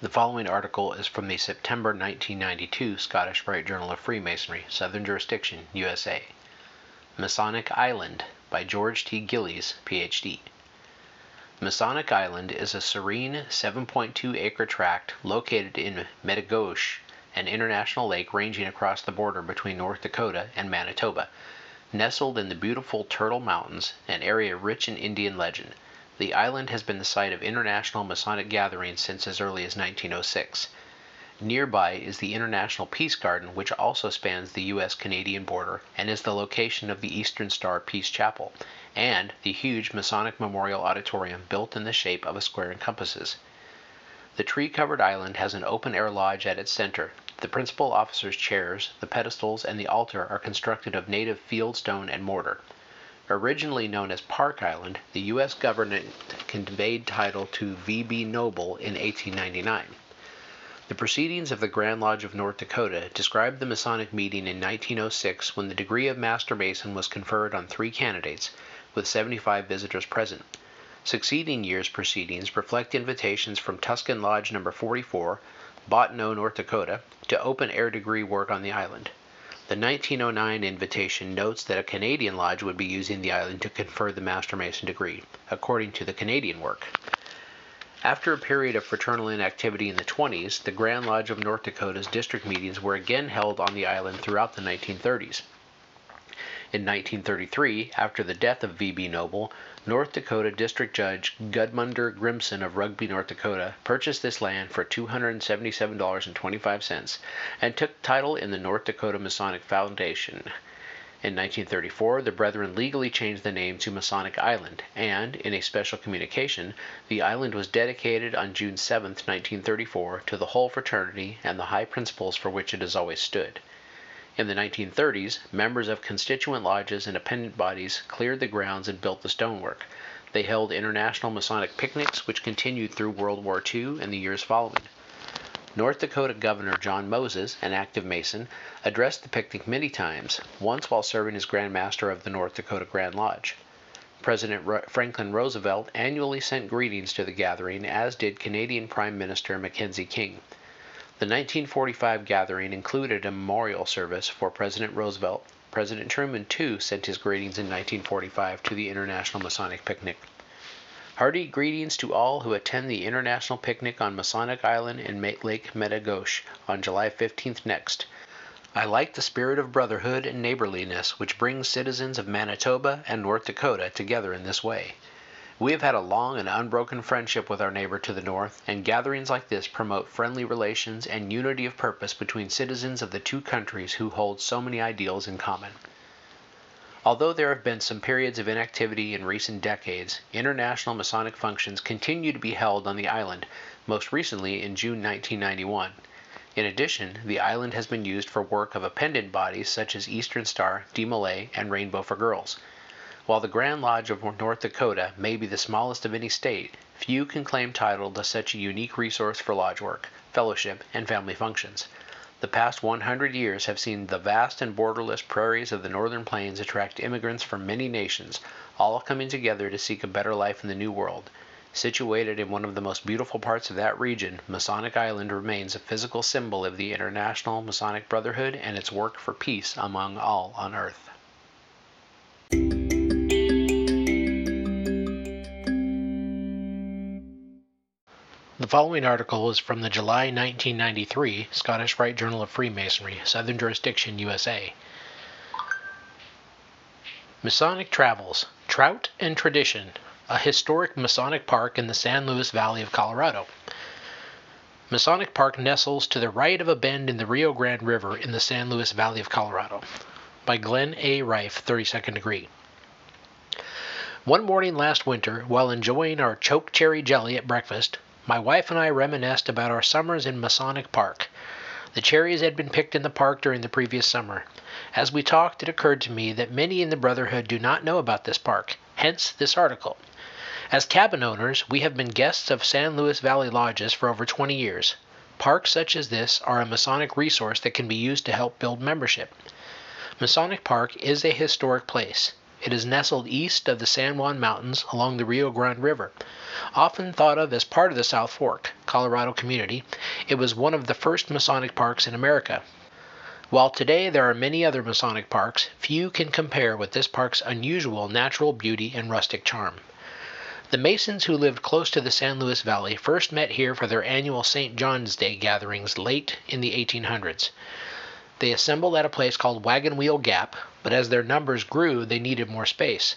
The following article is from the September 1992 Scottish Rite Journal of Freemasonry, Southern Jurisdiction, USA. Masonic Island by George T. Gillies, Ph.D. Masonic Island is a serene 7.2 acre tract located in Metigoshe, an international lake ranging across the border between North Dakota and Manitoba. Nestled in the beautiful Turtle Mountains, an area rich in Indian legend. The island has been the site of international Masonic gatherings since as early as 1906. Nearby is the International Peace Garden, which also spans the U.S. Canadian border and is the location of the Eastern Star Peace Chapel, and the huge Masonic Memorial Auditorium built in the shape of a square and compasses. The tree covered island has an open air lodge at its center. The principal officers' chairs, the pedestals, and the altar are constructed of native field stone and mortar. Originally known as Park Island, the U.S. government conveyed title to V.B. Noble in 1899. The proceedings of the Grand Lodge of North Dakota describe the Masonic meeting in 1906 when the degree of Master Mason was conferred on three candidates, with 75 visitors present. Succeeding years' proceedings reflect invitations from Tuscan Lodge No. 44, Bottineau, North Dakota, to open air degree work on the island. The 1909 invitation notes that a Canadian lodge would be using the island to confer the Master Mason degree, according to the Canadian work. After a period of fraternal inactivity in the 20s, the Grand Lodge of North Dakota's district meetings were again held on the island throughout the 1930s. In 1933, after the death of V.B. Noble, North Dakota District Judge Gudmundur Grimson of Rugby, North Dakota, purchased this land for $277.25 and took title in the North Dakota Masonic Foundation. In 1934, the Brethren legally changed the name to Masonic Island, and, in a special communication, the island was dedicated on June 7, 1934, to the whole fraternity and the high principles for which it has always stood. In the 1930s, members of constituent lodges and appendant bodies cleared the grounds and built the stonework. They held international Masonic picnics, which continued through World War II and the years following. North Dakota Governor John Moses, an active Mason, addressed the picnic many times, once while serving as Grand Master of the North Dakota Grand Lodge. President Franklin Roosevelt annually sent greetings to the gathering, as did Canadian Prime Minister Mackenzie King. The 1945 gathering included a memorial service for President Roosevelt. President Truman, too, sent his greetings in 1945 to the International Masonic Picnic. Hearty greetings to all who attend the International Picnic on Masonic Island in Lake Metigoshe on July 15th next. I like the spirit of brotherhood and neighborliness which brings citizens of Manitoba and North Dakota together in this way. We have had a long and unbroken friendship with our neighbor to the north, and gatherings like this promote friendly relations and unity of purpose between citizens of the two countries who hold so many ideals in common. Although there have been some periods of inactivity in recent decades, international Masonic functions continue to be held on the island, most recently in June 1991. In addition, the island has been used for work of appendant bodies such as Eastern Star, DeMolay, and Rainbow for Girls. While the Grand Lodge of North Dakota may be the smallest of any state, few can claim title to such a unique resource for lodge work, fellowship, and family functions. The past 100 years have seen the vast and borderless prairies of the northern plains attract immigrants from many nations, all coming together to seek a better life in the New World. Situated in one of the most beautiful parts of that region, Masonic Island remains a physical symbol of the international Masonic Brotherhood and its work for peace among all on earth. The following article is from the July 1993 Scottish Rite Journal of Freemasonry, Southern Jurisdiction, USA. Masonic Travels Trout and Tradition, a historic Masonic park in the San Luis Valley of Colorado. Masonic Park nestles to the right of a bend in the Rio Grande River in the San Luis Valley of Colorado. By Glenn A. Rife, 32nd degree. One morning last winter, while enjoying our choke cherry jelly at breakfast, my wife and I reminisced about our summers in Masonic Park. The cherries had been picked in the park during the previous summer. As we talked, it occurred to me that many in the Brotherhood do not know about this park, hence this article. As cabin owners, we have been guests of San Luis Valley lodges for over 20 years. Parks such as this are a Masonic resource that can be used to help build membership. Masonic Park is a historic place. It is nestled east of the San Juan Mountains along the Rio Grande River. Often thought of as part of the South Fork, Colorado community, it was one of the first Masonic parks in America. While today there are many other Masonic parks, few can compare with this park's unusual natural beauty and rustic charm. The Masons who lived close to the San Luis Valley first met here for their annual St. John's Day gatherings late in the 1800s. They assembled at a place called Wagon Wheel Gap, but as their numbers grew, they needed more space.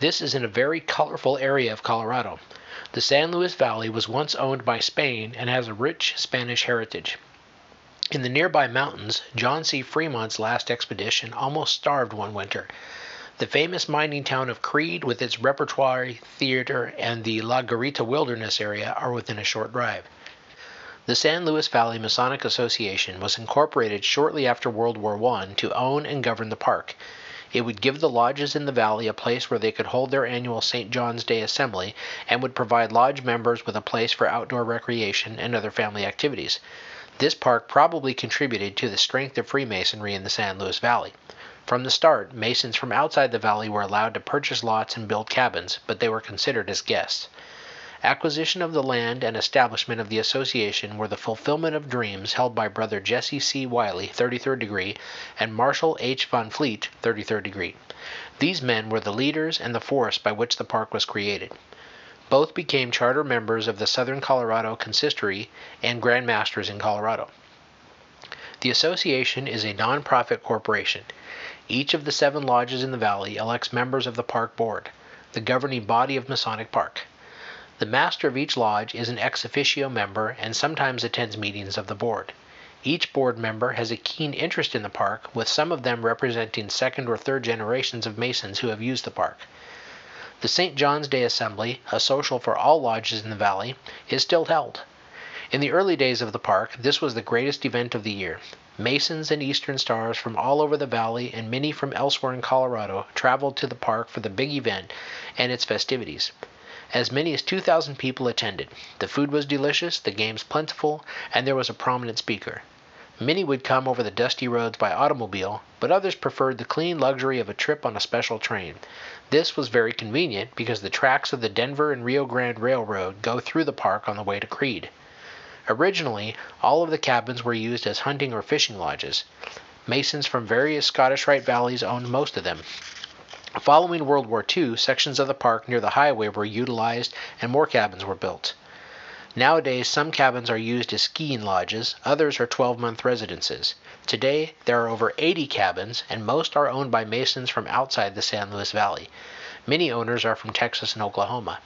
This is in a very colorful area of Colorado. The San Luis Valley was once owned by Spain and has a rich Spanish heritage. In the nearby mountains, John C. Fremont's last expedition almost starved one winter. The famous mining town of Creede, with its repertory theater and the La Garita Wilderness area, are within a short drive. The San Luis Valley Masonic Association was incorporated shortly after World War I to own and govern the park. It would give the lodges in the valley a place where they could hold their annual St. John's Day assembly and would provide lodge members with a place for outdoor recreation and other family activities. This park probably contributed to the strength of Freemasonry in the San Luis Valley. From the start, Masons from outside the valley were allowed to purchase lots and build cabins, but they were considered as guests. Acquisition of the land and establishment of the association were the fulfillment of dreams held by Brother Jesse C. Wiley, 33rd degree, and Marshall H. Von Fleet, 33rd degree. These men were the leaders and the force by which the park was created. Both became charter members of the Southern Colorado Consistory and Grand Masters in Colorado. The association is a nonprofit corporation. Each of the seven lodges in the valley elects members of the park board, the governing body of Masonic Park. The master of each lodge is an ex officio member and sometimes attends meetings of the board. Each board member has a keen interest in the park, with some of them representing second or third generations of Masons who have used the park. The St. John's Day Assembly, a social for all lodges in the valley, is still held. In the early days of the park, this was the greatest event of the year. Masons and Eastern Stars from all over the valley and many from elsewhere in Colorado traveled to the park for the big event and its festivities. As many as 2,000 people attended. The food was delicious, the games plentiful, and there was a prominent speaker. Many would come over the dusty roads by automobile, but others preferred the clean luxury of a trip on a special train. This was very convenient because the tracks of the Denver and Rio Grande Railroad go through the park on the way to Creede. Originally, all of the cabins were used as hunting or fishing lodges. Masons from various Scottish Rite valleys owned most of them. Following World War II, sections of the park near the highway were utilized and more cabins were built. Nowadays, some cabins are used as skiing lodges, others are 12 month residences. Today, there are over 80 cabins, and most are owned by Masons from outside the San Luis Valley. Many owners are from Texas and Oklahoma.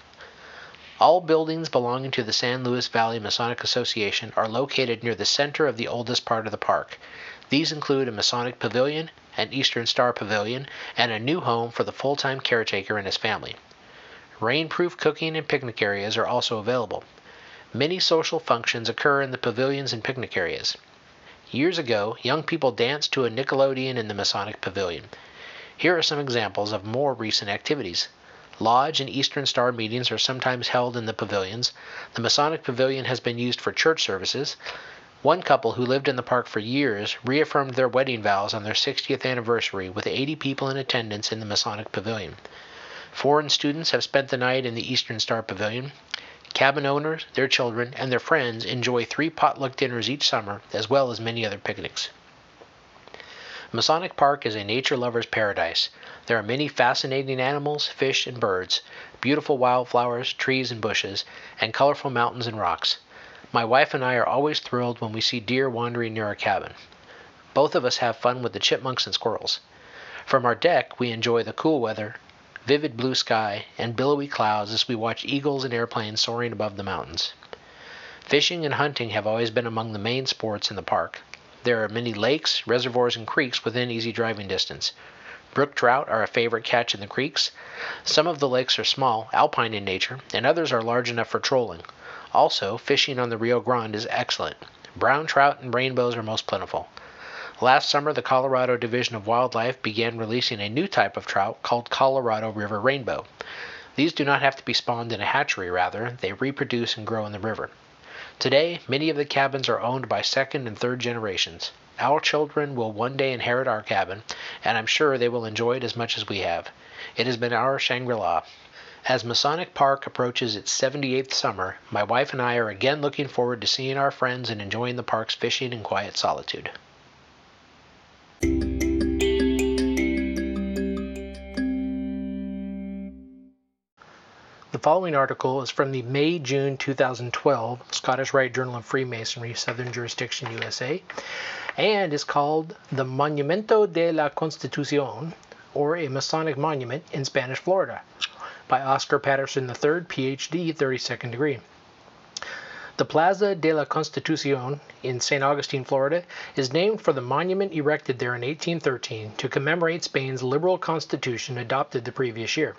All buildings belonging to the San Luis Valley Masonic Association are located near the center of the oldest part of the park. These include a Masonic pavilion an Eastern Star Pavilion, and a new home for the full time caretaker and his family. Rainproof cooking and picnic areas are also available. Many social functions occur in the pavilions and picnic areas. Years ago, young people danced to a Nickelodeon in the Masonic Pavilion. Here are some examples of more recent activities. Lodge and Eastern Star meetings are sometimes held in the pavilions. The Masonic Pavilion has been used for church services. One couple who lived in the park for years reaffirmed their wedding vows on their 60th anniversary with 80 people in attendance in the Masonic Pavilion. Foreign students have spent the night in the Eastern Star Pavilion. Cabin owners, their children, and their friends enjoy three potluck dinners each summer, as well as many other picnics. Masonic Park is a nature lover's paradise. There are many fascinating animals, fish, and birds, beautiful wildflowers, trees, and bushes, and colorful mountains and rocks. My wife and I are always thrilled when we see deer wandering near our cabin. Both of us have fun with the chipmunks and squirrels. From our deck, we enjoy the cool weather, vivid blue sky, and billowy clouds as we watch eagles and airplanes soaring above the mountains. Fishing and hunting have always been among the main sports in the park. There are many lakes, reservoirs, and creeks within easy driving distance. Brook trout are a favorite catch in the creeks. Some of the lakes are small, alpine in nature, and others are large enough for trolling. Also, fishing on the Rio Grande is excellent. Brown trout and rainbows are most plentiful. Last summer, the Colorado Division of Wildlife began releasing a new type of trout called Colorado River Rainbow. These do not have to be spawned in a hatchery, rather, they reproduce and grow in the river. Today, many of the cabins are owned by second and third generations. Our children will one day inherit our cabin, and I'm sure they will enjoy it as much as we have. It has been our Shangri La. As Masonic Park approaches its 78th summer, my wife and I are again looking forward to seeing our friends and enjoying the park's fishing and quiet solitude. The following article is from the May June 2012 Scottish Rite Journal of Freemasonry, Southern Jurisdiction, USA, and is called The Monumento de la Constitucion, or a Masonic Monument in Spanish Florida, by Oscar Patterson III, PhD, 32nd degree. The Plaza de la Constitucion in St. Augustine, Florida, is named for the monument erected there in 1813 to commemorate Spain's liberal constitution adopted the previous year.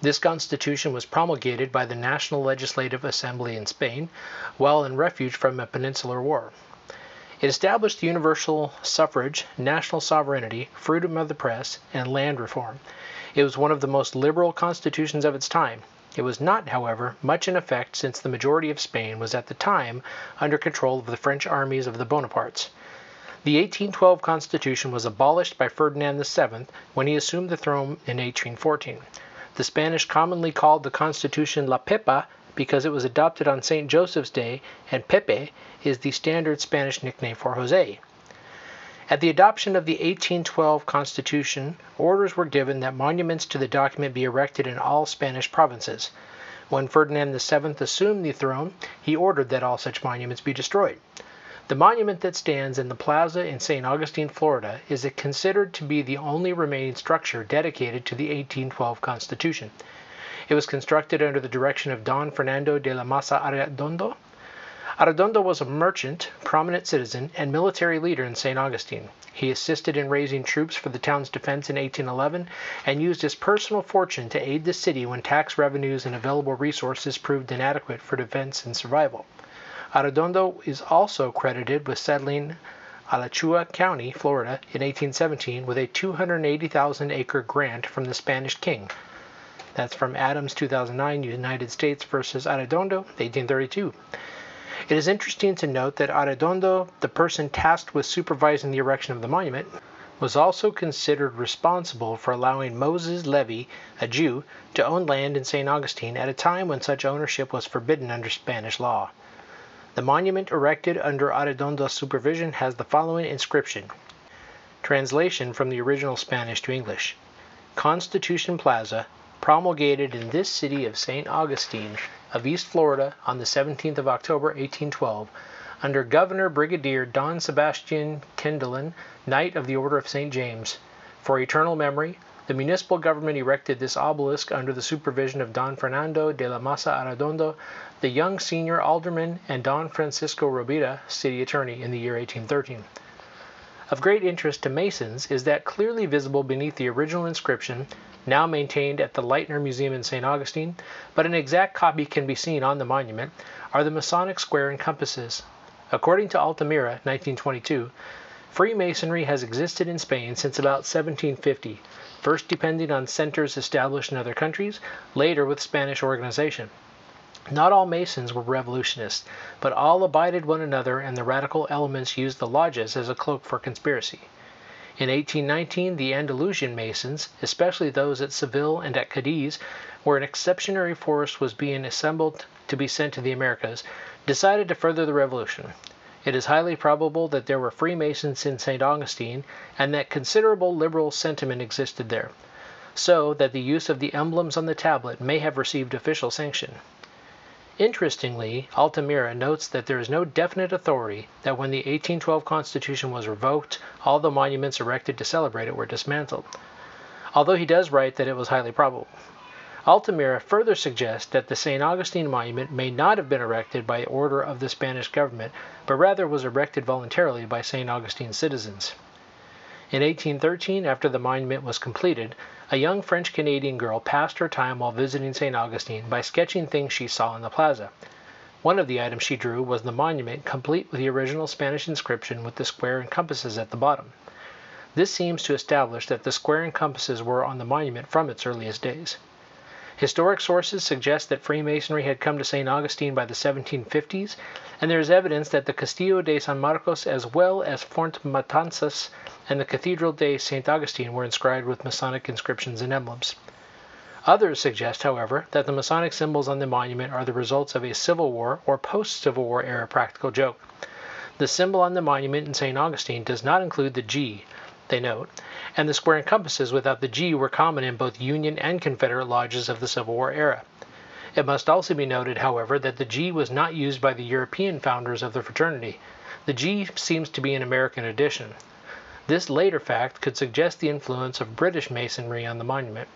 This constitution was promulgated by the National Legislative Assembly in Spain while in refuge from a peninsular war. It established universal suffrage, national sovereignty, freedom of the press, and land reform. It was one of the most liberal constitutions of its time. It was not, however, much in effect since the majority of Spain was at the time under control of the French armies of the Bonapartes. The 1812 constitution was abolished by Ferdinand VII when he assumed the throne in 1814. The Spanish commonly called the Constitution La Pepa because it was adopted on St. Joseph's Day, and Pepe is the standard Spanish nickname for Jose. At the adoption of the 1812 Constitution, orders were given that monuments to the document be erected in all Spanish provinces. When Ferdinand VII assumed the throne, he ordered that all such monuments be destroyed. The monument that stands in the plaza in St. Augustine, Florida, is considered to be the only remaining structure dedicated to the 1812 Constitution. It was constructed under the direction of Don Fernando de la Maza Arredondo. Arredondo was a merchant, prominent citizen, and military leader in St. Augustine. He assisted in raising troops for the town's defense in 1811 and used his personal fortune to aid the city when tax revenues and available resources proved inadequate for defense and survival. Arredondo is also credited with settling Alachua County, Florida, in 1817 with a 280,000 acre grant from the Spanish king. That's from Adams 2009, United States versus Arredondo, 1832. It is interesting to note that Arredondo, the person tasked with supervising the erection of the monument, was also considered responsible for allowing Moses Levy, a Jew, to own land in St. Augustine at a time when such ownership was forbidden under Spanish law. The monument erected under Arredondo's supervision has the following inscription. Translation from the original Spanish to English. Constitution Plaza, promulgated in this city of St. Augustine of East Florida on the 17th of October 1812, under Governor Brigadier Don Sebastian Kindelan, Knight of the Order of St. James. For eternal memory, the municipal government erected this obelisk under the supervision of Don Fernando de la Maza Arredondo, the young senior alderman, and Don Francisco Robida, city attorney, in the year 1813. Of great interest to Masons is that clearly visible beneath the original inscription, now maintained at the Lightner Museum in St. Augustine, but an exact copy can be seen on the monument, are the Masonic square and compasses. According to Altamira, 1922, Freemasonry has existed in Spain since about 1750, first depending on centers established in other countries, later with Spanish organization. Not all Masons were revolutionists, but all abided one another and the radical elements used the lodges as a cloak for conspiracy. In 1819 the Andalusian Masons, especially those at Seville and at Cadiz, where an exceptionary force was being assembled to be sent to the Americas, decided to further the revolution. It is highly probable that there were Freemasons in St. Augustine, and that considerable liberal sentiment existed there, so that the use of the emblems on the tablet may have received official sanction. Interestingly, Altamira notes that there is no definite authority that when the 1812 Constitution was revoked, all the monuments erected to celebrate it were dismantled, although he does write that it was highly probable. Altamira further suggests that the St. Augustine monument may not have been erected by order of the Spanish government, but rather was erected voluntarily by St. Augustine citizens. In 1813, after the monument was completed, a young French Canadian girl passed her time while visiting St. Augustine by sketching things she saw in the plaza. One of the items she drew was the monument, complete with the original Spanish inscription with the square and compasses at the bottom. This seems to establish that the square and compasses were on the monument from its earliest days. Historic sources suggest that Freemasonry had come to St. Augustine by the 1750s, and there is evidence that the Castillo de San Marcos as well as Fort Matanzas and the Cathedral de St. Augustine were inscribed with Masonic inscriptions and emblems. Others suggest, however, that the Masonic symbols on the monument are the results of a Civil War or post Civil War era practical joke. The symbol on the monument in St. Augustine does not include the G, they note, and the square and compasses without the G were common in both Union and Confederate lodges of the Civil War era. It must also be noted, however, that the G was not used by the European founders of the fraternity. The G seems to be an American addition. This later fact could suggest the influence of British Masonry on the monument.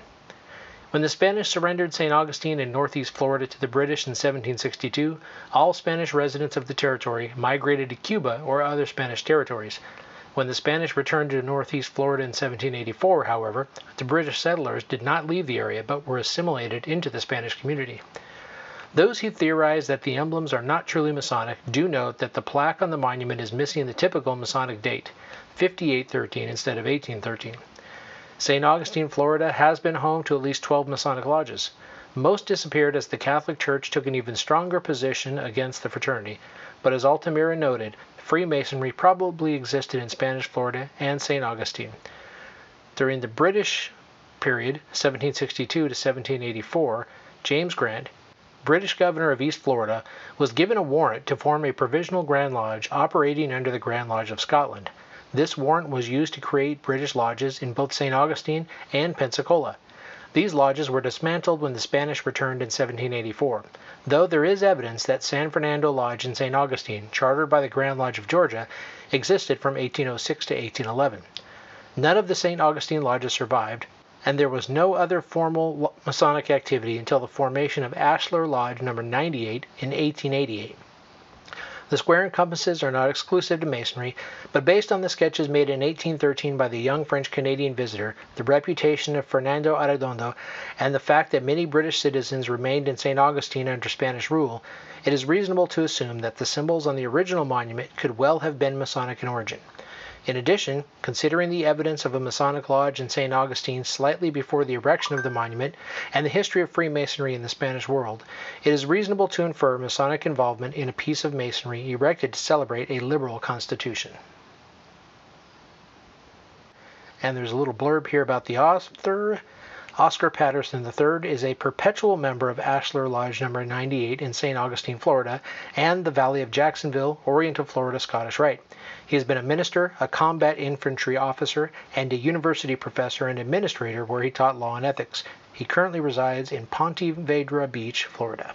When the Spanish surrendered St. Augustine in northeast Florida to the British in 1762, all Spanish residents of the territory migrated to Cuba or other Spanish territories. When the Spanish returned to northeast Florida in 1784, however, the British settlers did not leave the area but were assimilated into the Spanish community. Those who theorize that the emblems are not truly Masonic do note that the plaque on the monument is missing the typical Masonic date, 5813 instead of 1813. St. Augustine, Florida has been home to at least 12 Masonic lodges. Most disappeared as the Catholic Church took an even stronger position against the fraternity, but as Altamira noted, Freemasonry probably existed in Spanish Florida and St. Augustine. During the British period, 1762 to 1784, James Grant, British governor of East Florida, was given a warrant to form a provisional Grand Lodge operating under the Grand Lodge of Scotland. This warrant was used to create British lodges in both St. Augustine and Pensacola. These lodges were dismantled when the Spanish returned in 1784, though there is evidence that San Fernando Lodge in St. Augustine, chartered by the Grand Lodge of Georgia, existed from 1806 to 1811. None of the St. Augustine lodges survived, and there was no other formal Masonic activity until the formation of Ashlar Lodge No. 98 in 1888. The square and compasses are not exclusive to Masonry, but based on the sketches made in 1813 by the young French Canadian visitor, the reputation of Fernando Arredondo, and the fact that many British citizens remained in St. Augustine under Spanish rule, it is reasonable to assume that the symbols on the original monument could well have been Masonic in origin. In addition, considering the evidence of a Masonic lodge in St. Augustine slightly before the erection of the monument and the history of Freemasonry in the Spanish world, it is reasonable to infer Masonic involvement in a piece of masonry erected to celebrate a liberal constitution. And there's a little blurb here about the author. Oscar Patterson III is a perpetual member of Ashlar Lodge number 98 in St. Augustine, Florida, and the Valley of Jacksonville, Oriental Florida Scottish Rite. He has been a minister, a combat infantry officer, and a university professor and administrator where he taught law and ethics. He currently resides in Ponte Vedra Beach, Florida.